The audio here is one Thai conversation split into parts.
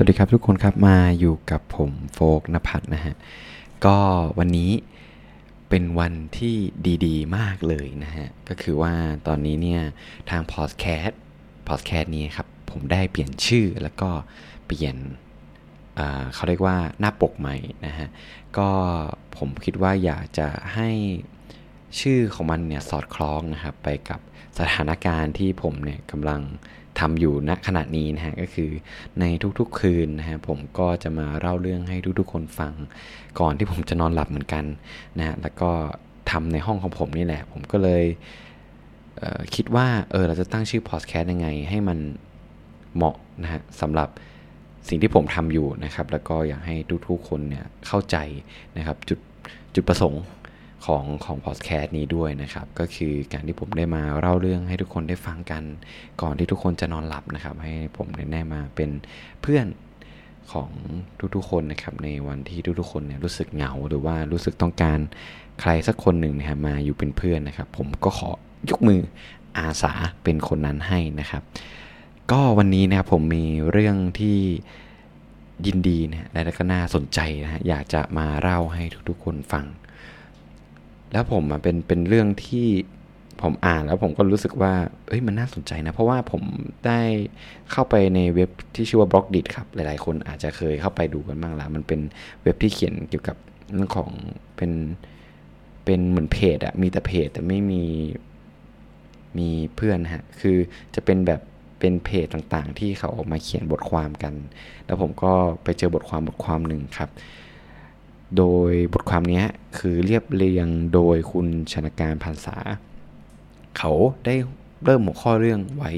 สวัสดีครับทุกคนครับมาอยู่กับผมโฟกนภัทรนะฮะ ก็วันนี้เป็นวันที่ดีๆ มากเลยนะฮะ ก็คือว่าตอนนี้เนี่ยทางพอดแคสต์พอดแคสต์นี้ครับ ผมได้เปลี่ยนชื่อแล้วก็เปลี่ยนเขาเรียกว่าหน้าปกใหม่นะฮะ ก็ผมคิดว่าอยากจะให้ ชื่อของมันเนี่ยสอดคล้องนะครับไปกับสถานการณ์ที่ผมเนี่ยกำลังทำอยู่ณขณะนี้นะฮะก็คือในทุกๆคืนนะฮะผมก็จะมาเล่าเรื่องให้ทุกๆ คนฟัง ก่อนที่ผมจะนอนหลับเหมือนกันนะฮะแล้วก็ทำในห้องของผมนี่แหละ ผมก็เลยเคิดว่าเออเราจะตั้งชื่อพอดแคสต์ยังไง ให้มันเหมาะนะฮะสำหรับสิ่งที่ผมทำอยู่นะครับ แล้วก็อยากให้ทุกๆคนเนี่ยเข้าใจนะครับจุดจุดประสงค์ ของของพอดแคสต์นี้ด้วยนะครับ ก็คือการที่ผมได้มาเล่าเรื่องให้ทุกคนได้ฟังกัน ก่อนที่ทุกคนจะนอนหลับนะครับ ให้ผมได้มาเป็นเพื่อนของทุกๆคนนะครับ ในวันที่ทุกๆคนเนี่ยรู้สึกเหงาหรือว่ารู้สึกต้องการใครสักคนหนึ่งนะครับมาอยู่เป็นเพื่อนนะครับ ผมก็ขอยกมืออาสาเป็นคนนั้นให้นะครับ ก็วันนี้นะครับผมมีเรื่องที่ยินดีนะและก็น่าสนใจนะฮะอยากจะมาเล่าให้ทุกๆคนฟัง แล้วผมเป็นเป็นเรื่องที่ผมอ่านแล้วผมก็รู้สึกว่า เอ้ยมันน่าสนใจนะ เพราะว่าผมได้เข้าไปในเว็บที่ชื่อว่าบล็อกดิครับ หลายๆ คนอาจจะเคยเข้าไปดูกันบ้างแล้วมันเป็นเว็บที่เขียนเกี่ยวกับเรื่องของเป็นเป็นเหมือนเพจอะมีแต่เพจแต่ไม่มีมีเพื่อนฮะ คือจะเป็นแบบเป็นเพจต่างๆ ที่เขาออกมาเขียนบทความกัน แล้วผมก็ไปเจอบทความบทความหนึ่งครับ โดยบทความนี้คือเรียบเรียงโดยคุณชนการพันษา เขาได้เริ่มหัวข้อเรื่องไว้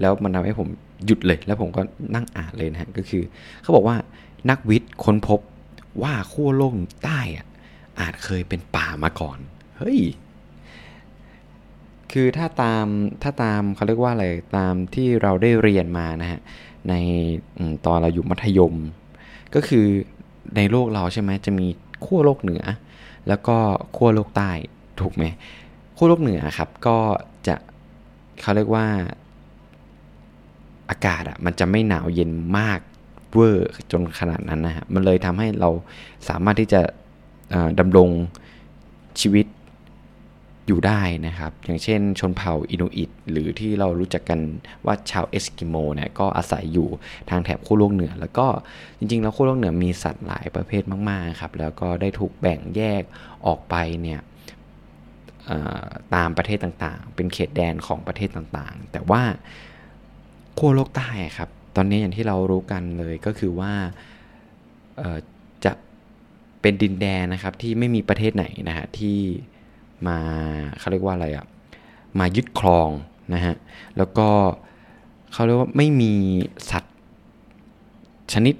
แล้วมันทำให้ผมหยุดเลย แล้วผมก็นั่งอ่านเลยนะฮะ ก็คือ เขาบอกว่านักวิทย์ค้นพบว่าขั้วโลกใต้อะอาจเคยเป็นป่ามาก่อน เฮ้ย คือถ้าตามถ้าตามเขาเรียกว่าอะไร ตามที่เราได้เรียนมานะฮะ ในตอนเราอยู่มัธยม ก็คือ ในโลกเราใช่ไหมจะมีขั้วโลกเหนือ แล้วก็ขั้วโลกใต้ถูกไหมขั้วโลกเหนือครับก็จะเขาเรียกว่าอากาศอะมันจะไม่หนาวเย็นมากเวอร์จนขนาดนั้นนะฮะมันเลยทำให้เราสามารถที่จะดำรงชีวิต อยู่ได้นะครับ อย่างเช่นชนเผ่าอินูอิต หรือที่เรารู้จักกันว่าชาวเอสกิโมเนี่ยก็อาศัยอยู่ทางแถบขั้วโลกเหนือ แล้วก็จริงๆ แล้วขั้วโลกเหนือมีสัตว์หลายประเภทมากๆครับแล้วก็ได้ถูกแบ่งแยกออกไปเนี่ยตามประเทศต่างๆ เป็นเขตแดนของประเทศต่างๆ แต่ว่าขั้วโลกใต้ครับ ตอนนี้อย่างที่เรารู้กันเลยก็คือว่าจะเป็นดินแดนนะครับที่ไม่มีประเทศไหนนะฮะที่ มาเขาเรียกว่าอะไรอะมายึดครองนะฮะแล้วก็เขาเรียกว่าไม่มีสัตว์ชนิด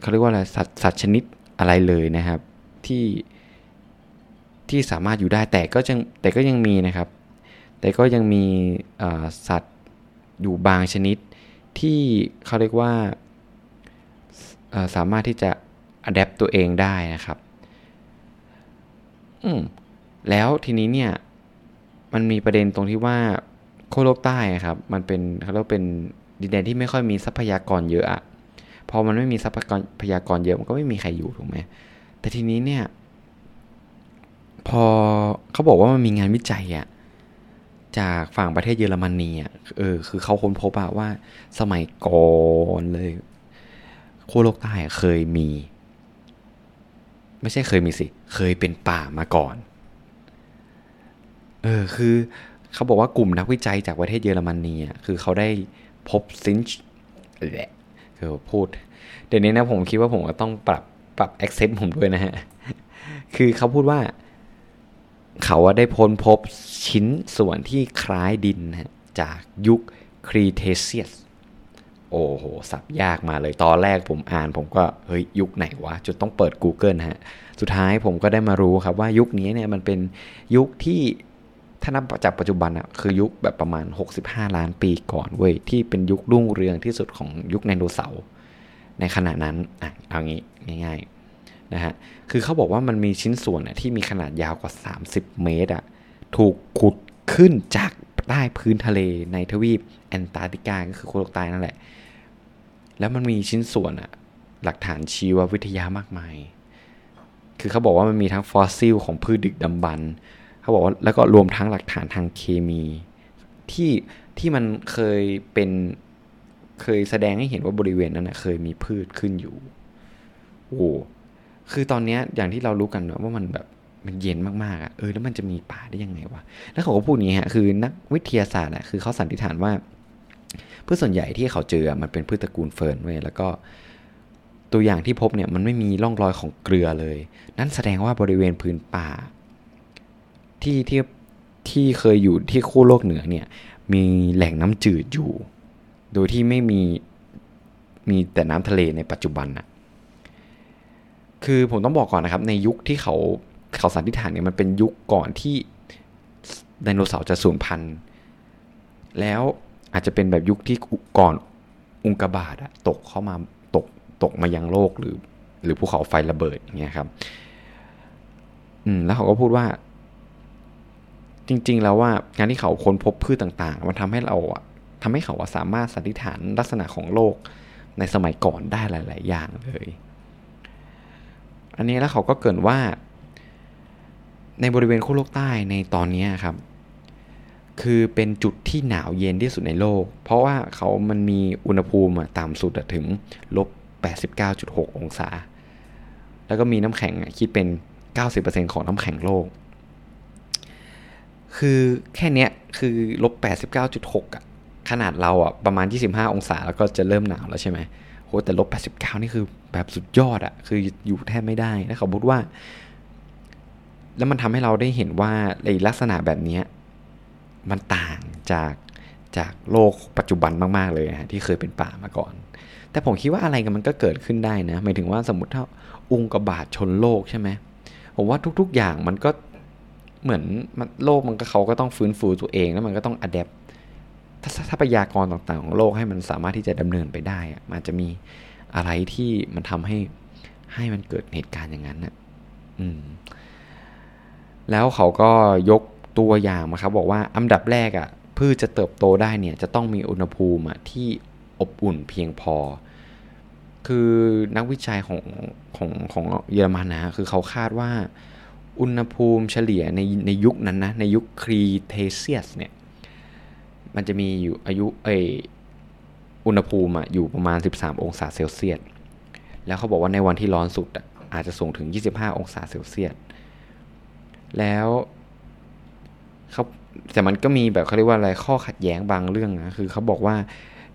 เขาเรียกว่าอะไรสัตว์สัตว์ชนิดอะไรเลยนะครับที่ที่สามารถอยู่ได้แต่ก็ยังแต่ก็ยังมีนะครับ แต่ก็ยังมีสัตว์อยู่บางชนิดที่เขาเรียกว่าสามารถที่จะอัดแอปตัวเองได้นะครับอืม แล้วทีนี้เนี่ยมันมีประเด็นตรงที่ว่าโคโลกใต้ครับ มันเป็นเขาเรียกเป็นดินแดนที่ไม่ค่อยมีทรัพยากรเยอะอะพอมันไม่มีทรัพยากรเยอะมันก็ไม่มีใครอยู่ถูกไหมแต่ทีนี้เนี่ย พอเขาบอกว่ามันมีงานวิจัยอะจากฝั่งประเทศเยอรมนีอะเออคือเขาค้นพบว่าสมัยก่อนเลยขั้วโลกใต้เคยมี ไม่ใช่เคยมีสิ เคยเป็นป่ามาก่อน เออคือเขาบอกว่ากลุ่มนักวิจัยจากประเทศเยอรมนีอะคือเขาได้พบซินช์แหละคือพูด เดี๋ยวนี้นะผมคิดว่าผมก็ต้องปรับปรับ accent ผมด้วยนะฮะ คือเขาพูดว่า เขาได้ค้นพบชิ้นส่วนที่คล้ายดินนะจากยุคครีเทเซียสโอ้โห สับยากมาเลย ตอนแรกผมอ่านผมก็ เฮ้ย ยุคไหนวะ จนต้องเปิด Google ฮะ สุดท้ายผมก็ได้มารู้ครับว่ายุคนี้เนี่ยมันเป็นยุคที่ ถ้านับจากปัจจุบันอะคือยุคแบบประมาณ 65 ล้านปีก่อนเว้ยที่เป็นยุครุ่งเรืองที่สุดของยุคไดโนเสาร์ในขณะนั้นอะเอางี้ง่ายๆนะฮะคือเขาบอกว่ามันมีชิ้นส่วนอะที่มีขนาดยาวกว่า 30 เมตรอะถูกขุดขึ้นจากใต้พื้นทะเลในทวีปแอนตาร์กติกาก็คือโคโลกใต้นั่นแหละ แล้วมันมีชิ้นส่วนอะหลักฐานชีววิทยามากมาย คือเขาบอกว่ามันมีทั้งฟอสซิลของพืชดึกดำบรร เขาบอกว่าแล้วก็รวมทั้งหลักฐานทางเคมีที่ที่มันเคยเป็นเคยแสดงให้เห็นว่าบริเวณนั้นนะเคยมีพืชขึ้นอยู่โอ้คือตอนนี้อย่างที่เรารู้กันว่ามันแบบมันเย็นมากๆอะเออแล้วมันจะมีป่าได้ยังไงวะแล้วเขาก็พูดอย่างนี้ฮะคือนักวิทยาศาสตร์อะคือเขาสันนิษฐานว่าพืชส่วนใหญ่ที่เขาเจอมันเป็นพืชตระกูลเฟิร์นเว้ยแล้วก็ตัวอย่างที่พบเนี่ยมันไม่มีร่องรอยของเกลือเลย นั่นแสดงว่าบริเวณพื้นป่า ที่ที่ที่เคยอยู่ที่คู่โลกเหนือเนี่ย มีแหล่งน้ำจืดอยู่ โดยที่ไม่มีมีแต่น้ำทะเลในปัจจุบันอะคือผมต้องบอกก่อนนะครับ ในยุคที่เขาเขาสันนิษฐานเนี่ยมันเป็นยุคก่อนที่ไดโนเสาร์จะสูญพันธุ์แล้วอาจจะเป็นแบบยุคที่ก่อนอุงกาบาตตกเข้ามาตกตกมายังโลกหรือ หรือภูเขาไฟระเบิดอย่างเงี้ยครับ อืมแล้วเขาก็พูดว่า จริง ๆ แล้วว่าการที่เขาค้นพบพืชต่างๆ มันทำให้เราอะทำให้เขาสามารถสันนิษฐานลักษณะของโลกในสมัยก่อนได้หลาย ๆ อย่างเลย อันนี้แล้วเขาก็เกินว่า ในบริเวณขั้วโลกใต้ในตอนนี้ครับ คือเป็นจุดที่หนาวเย็นที่สุดในโลก เพราะว่าเขามันมีอุณหภูมิต่ำสุดถึงลบ 89.6 องศา แล้วก็มีน้ำแข็งคิดเป็น 90%ของน้ำแข็งโลก คือแค่เนี้ยคือลบ89.6อะขนาดเราอะประมาณ25องศาแล้วก็จะเริ่มหนาวแล้วใช่ไหมโหแต่ลบ89นี่คือแบบสุดยอดอะคืออยู่แทบไม่ได้แล้วเขาพูดว่า แล้วมันทำให้เราได้เห็นว่าในลักษณะแบบเนี้ยมันต่างจากจากโลกปัจจุบันมากๆเลยนะที่เคยเป็นป่ามาก่อน แต่ผมคิดว่าอะไรกันมันก็เกิดขึ้นได้นะหมายถึงว่าสมมติถ้าอุงกบาตชนโลกใช่ไหมผมว่าทุก ๆ อย่างมันก็ เหมือนโลกมันก็เขาก็ต้องฟื้นฟูตัวเองแล้วมันก็ต้องอัดแอปทรัพยากรต่างๆ ของโลกให้มันสามารถที่จะดำเนินไปได้อะมันจะมีอะไรที่มันทำให้ให้มันเกิดเหตุการณ์อย่างนั้นนะอืม แล้วเขาก็ยกตัวอย่างมาครับ บอกว่าอันดับแรกอะ่ะพืชจะเติบโตได้เนี่ย จะต้องมีอุณหภูมิที่อบอุ่นเพียงพอ คือนักวิจัยของของของเยอรมันนะคือเขาคาดว่า อุณหภูมิเฉลี่ยในในยุคนั้นนะในยุคครีเทเซียสเนี่ยมันจะมีอยู่อายุเออุณหภูมิอะอยู่ประมาณ 13 องศาเซลเซียส แล้วเขาบอกว่าในวันที่ร้อนสุดอาจจะสูงถึง 25 องศาเซลเซียส แล้วเขาแต่มันก็มีแบบเขาเรียกว่าอะไรข้อขัดแย้งบางเรื่องนะคือเขาบอกว่า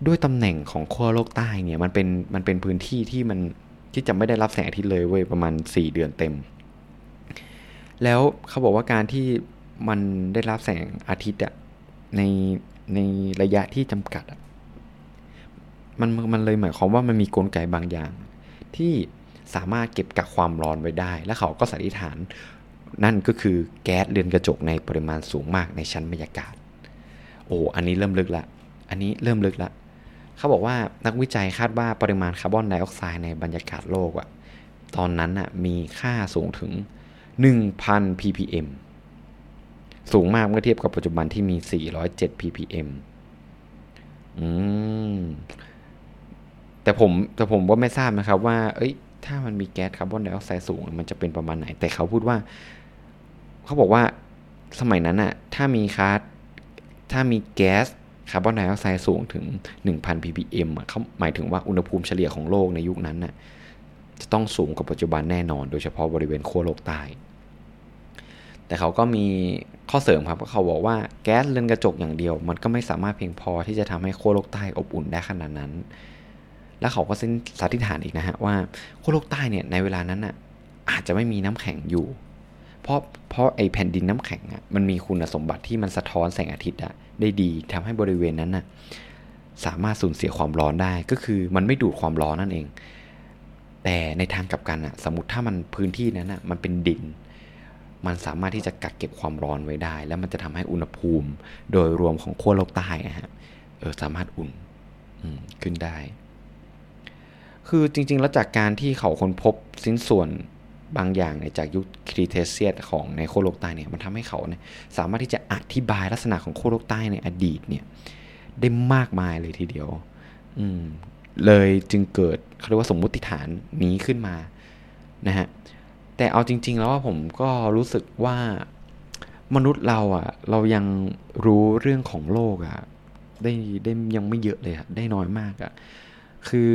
ด้วยตำแหน่งของขั้วโลกใต้เนี่ยมันเป็นมันเป็นพื้นที่ที่มันที่จะไม่ได้รับแสงอาทิตย์เลยเว้ยประมาณ 4 เดือนเต็ม แล้วเขาบอกว่าการที่มันได้รับแสงอาทิตย์อะในในระยะที่จำกัดอะมันมันเลยหมายความว่ามันมีกลไกบางอย่าง ที่สามารถเก็บกักความร้อนไว้ได้ และเขาก็สันนิษฐาน นั่นก็คือแก๊สเรือนกระจกในปริมาณสูงมากในชั้นบรรยากาศ โอ้อันนี้เริ่มลึกละ อันนี้เริ่มลึกละ เขาบอกว่านักวิจัยคาดว่าปริมาณคาร์บอนไดออกไซด์ในบรรยากาศโลกอะตอนนั้นอะมีค่าสูงถึง 1,000 ppm สูงมากเมื่อเทียบกับปัจจุบันที่มี 407 ppm อืม แต่ผมแต่ผมก็ไม่ทราบนะครับว่า เอ้ย ถ้ามันมีแก๊สคาร์บอนไดออกไซด์สูง มันจะเป็นประมาณไหน แต่เขาพูดว่า เขาบอกว่าสมัยนั้นอะถ้ามีคาร์ถ้ามีแก๊สคาร์บอนไดออกไซด์สูงถึง 1,000 ppm เขาหมายถึงว่าอุณหภูมิเฉลี่ยของโลกในยุคนั้นน่ะ จะต้องสูงกว่าปัจจุบันแน่นอน โดยเฉพาะบริเวณขั้วโลกใต้แต่เขาก็มีข้อเสริมครับเขาบอกว่าแก๊สเรือนกระจกอย่างเดียว มันก็ไม่สามารถเพียงพอที่จะทำให้ขั้วโลกใต้อบอุ่นได้ขนาดนั้น แล้วเขาก็สันนิษฐานอีกนะฮะว่าขั้วโลกใต้เนี่ยในเวลานั้นอะอาจจะไม่มีน้ำแข็งอยู่ เพราะเพราะไอแผ่นดินน้ำแข็งอะมันมีคุณสมบัติที่มันสะท้อนแสงอาทิตย์อะได้ดีทำให้บริเวณนั้นอะสามารถสูญเสียความร้อนได้ก็คือมันไม่ดูดความร้อนนั่นเอง แต่ในทางกลับกันอะสมมติถ้ามันพื้นที่นั้นอะมันเป็นดิน มันสามารถที่จะกักเก็บความร้อนไว้ได้ แล้วมันจะทำให้อุณหภูมิ โดยรวมของขั้วโลกใต้อะฮะเออสามารถอุ่นขึ้นได้ คือจริง ๆ แล้วจากการที่เขาค้นพบสิ้นส่วนบางอย่างในจากยุคครีเทเซียสของในโคโลกใต้เนี่ยมันทำให้เขาเนี่ยสามารถที่จะอธิบายลักษณะของโคโลกใต้ในอดีตเนี่ยได้มากมายเลยทีเดียว อืมเลยจึงเกิด เขาเรียกว่าสมมุติฐานนี้ขึ้นมานะฮะแต่เอาจริง ๆ แล้วว่าผมก็รู้สึกว่ามนุษย์เราอะเรายังรู้เรื่องของโลกอะได้ได้ยังไม่เยอะเลยอะได้น้อยมากอะคือ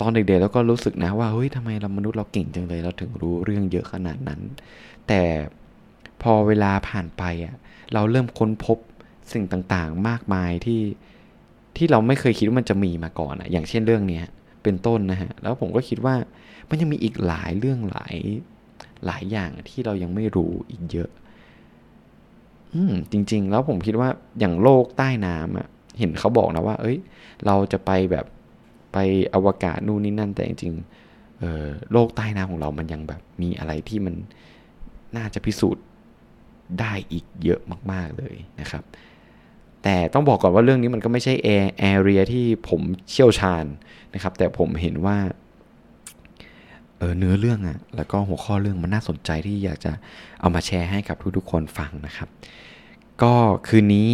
ตอนเด็กๆแล้วก็รู้สึกนะว่าเฮ้ยทำไมเรามนุษย์เราเก่งจังเลยเราถึงรู้เรื่องเยอะขนาดนั้น แต่พอเวลาผ่านไปอะเราเริ่มค้นพบสิ่งต่างๆ มากมายที่ที่เราไม่เคยคิดว่ามันจะมีมาก่อนอะอย่างเช่นเรื่องเนี้ย เป็นต้นนะฮะ แล้วผมก็คิดว่ามันยังมีอีกหลายเรื่องหลายหลายอย่างที่เรายังไม่รู้อีกเยอะ อืมจริง ๆ แล้วผมคิดว่าอย่างโลกใต้น้ำอะเห็นเขาบอกนะว่า เอ้ย เราจะไปแบบไปอวกาศนู่นนี่นั่น แต่จริงๆเออโลกใต้น้ำของเรามันยังแบบมีอะไรที่มันน่าจะพิสูจน์ได้อีกเยอะมาก ๆเลยนะครับ แต่ต้องบอกก่อนว่าเรื่องนี้มันก็ไม่ใช่แอร์แอเรียที่ผมเชี่ยวชาญนะครับ แต่ผมเห็นว่าเออเนื้อเรื่องอะแล้วก็หัวข้อเรื่องมันน่าสนใจที่อยากจะเอามาแชร์ให้กับทุกๆคนฟังนะครับ ก็คืนนี้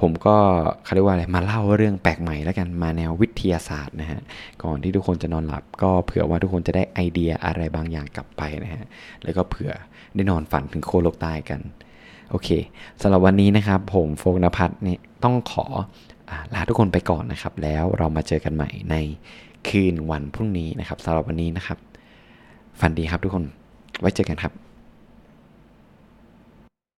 ผมก็เขาเรียกว่าอะไรมาเล่าเรื่องแปลกใหม่แล้วกันมาแนววิทยาศาสตร์นะฮะก่อนที่ทุกคนจะนอนหลับ ก็เผื่อว่าทุกคนจะได้ไอเดียอะไรบางอย่างกลับไปนะฮะแล้วก็เผื่อได้นอนฝันถึงโคโลกใต้กัน โอเคสำหรับวันนี้นะครับ ผมโฟกนภัทรเนี่ยต้องขออลาทุกคนไปก่อนนะครับ แล้วเรามาเจอกันใหม่ในคืนวันพรุ่งนี้นะครับสำหรับวันนี้นะครับ ฝันดีครับทุกคนไว้เจอกันครับ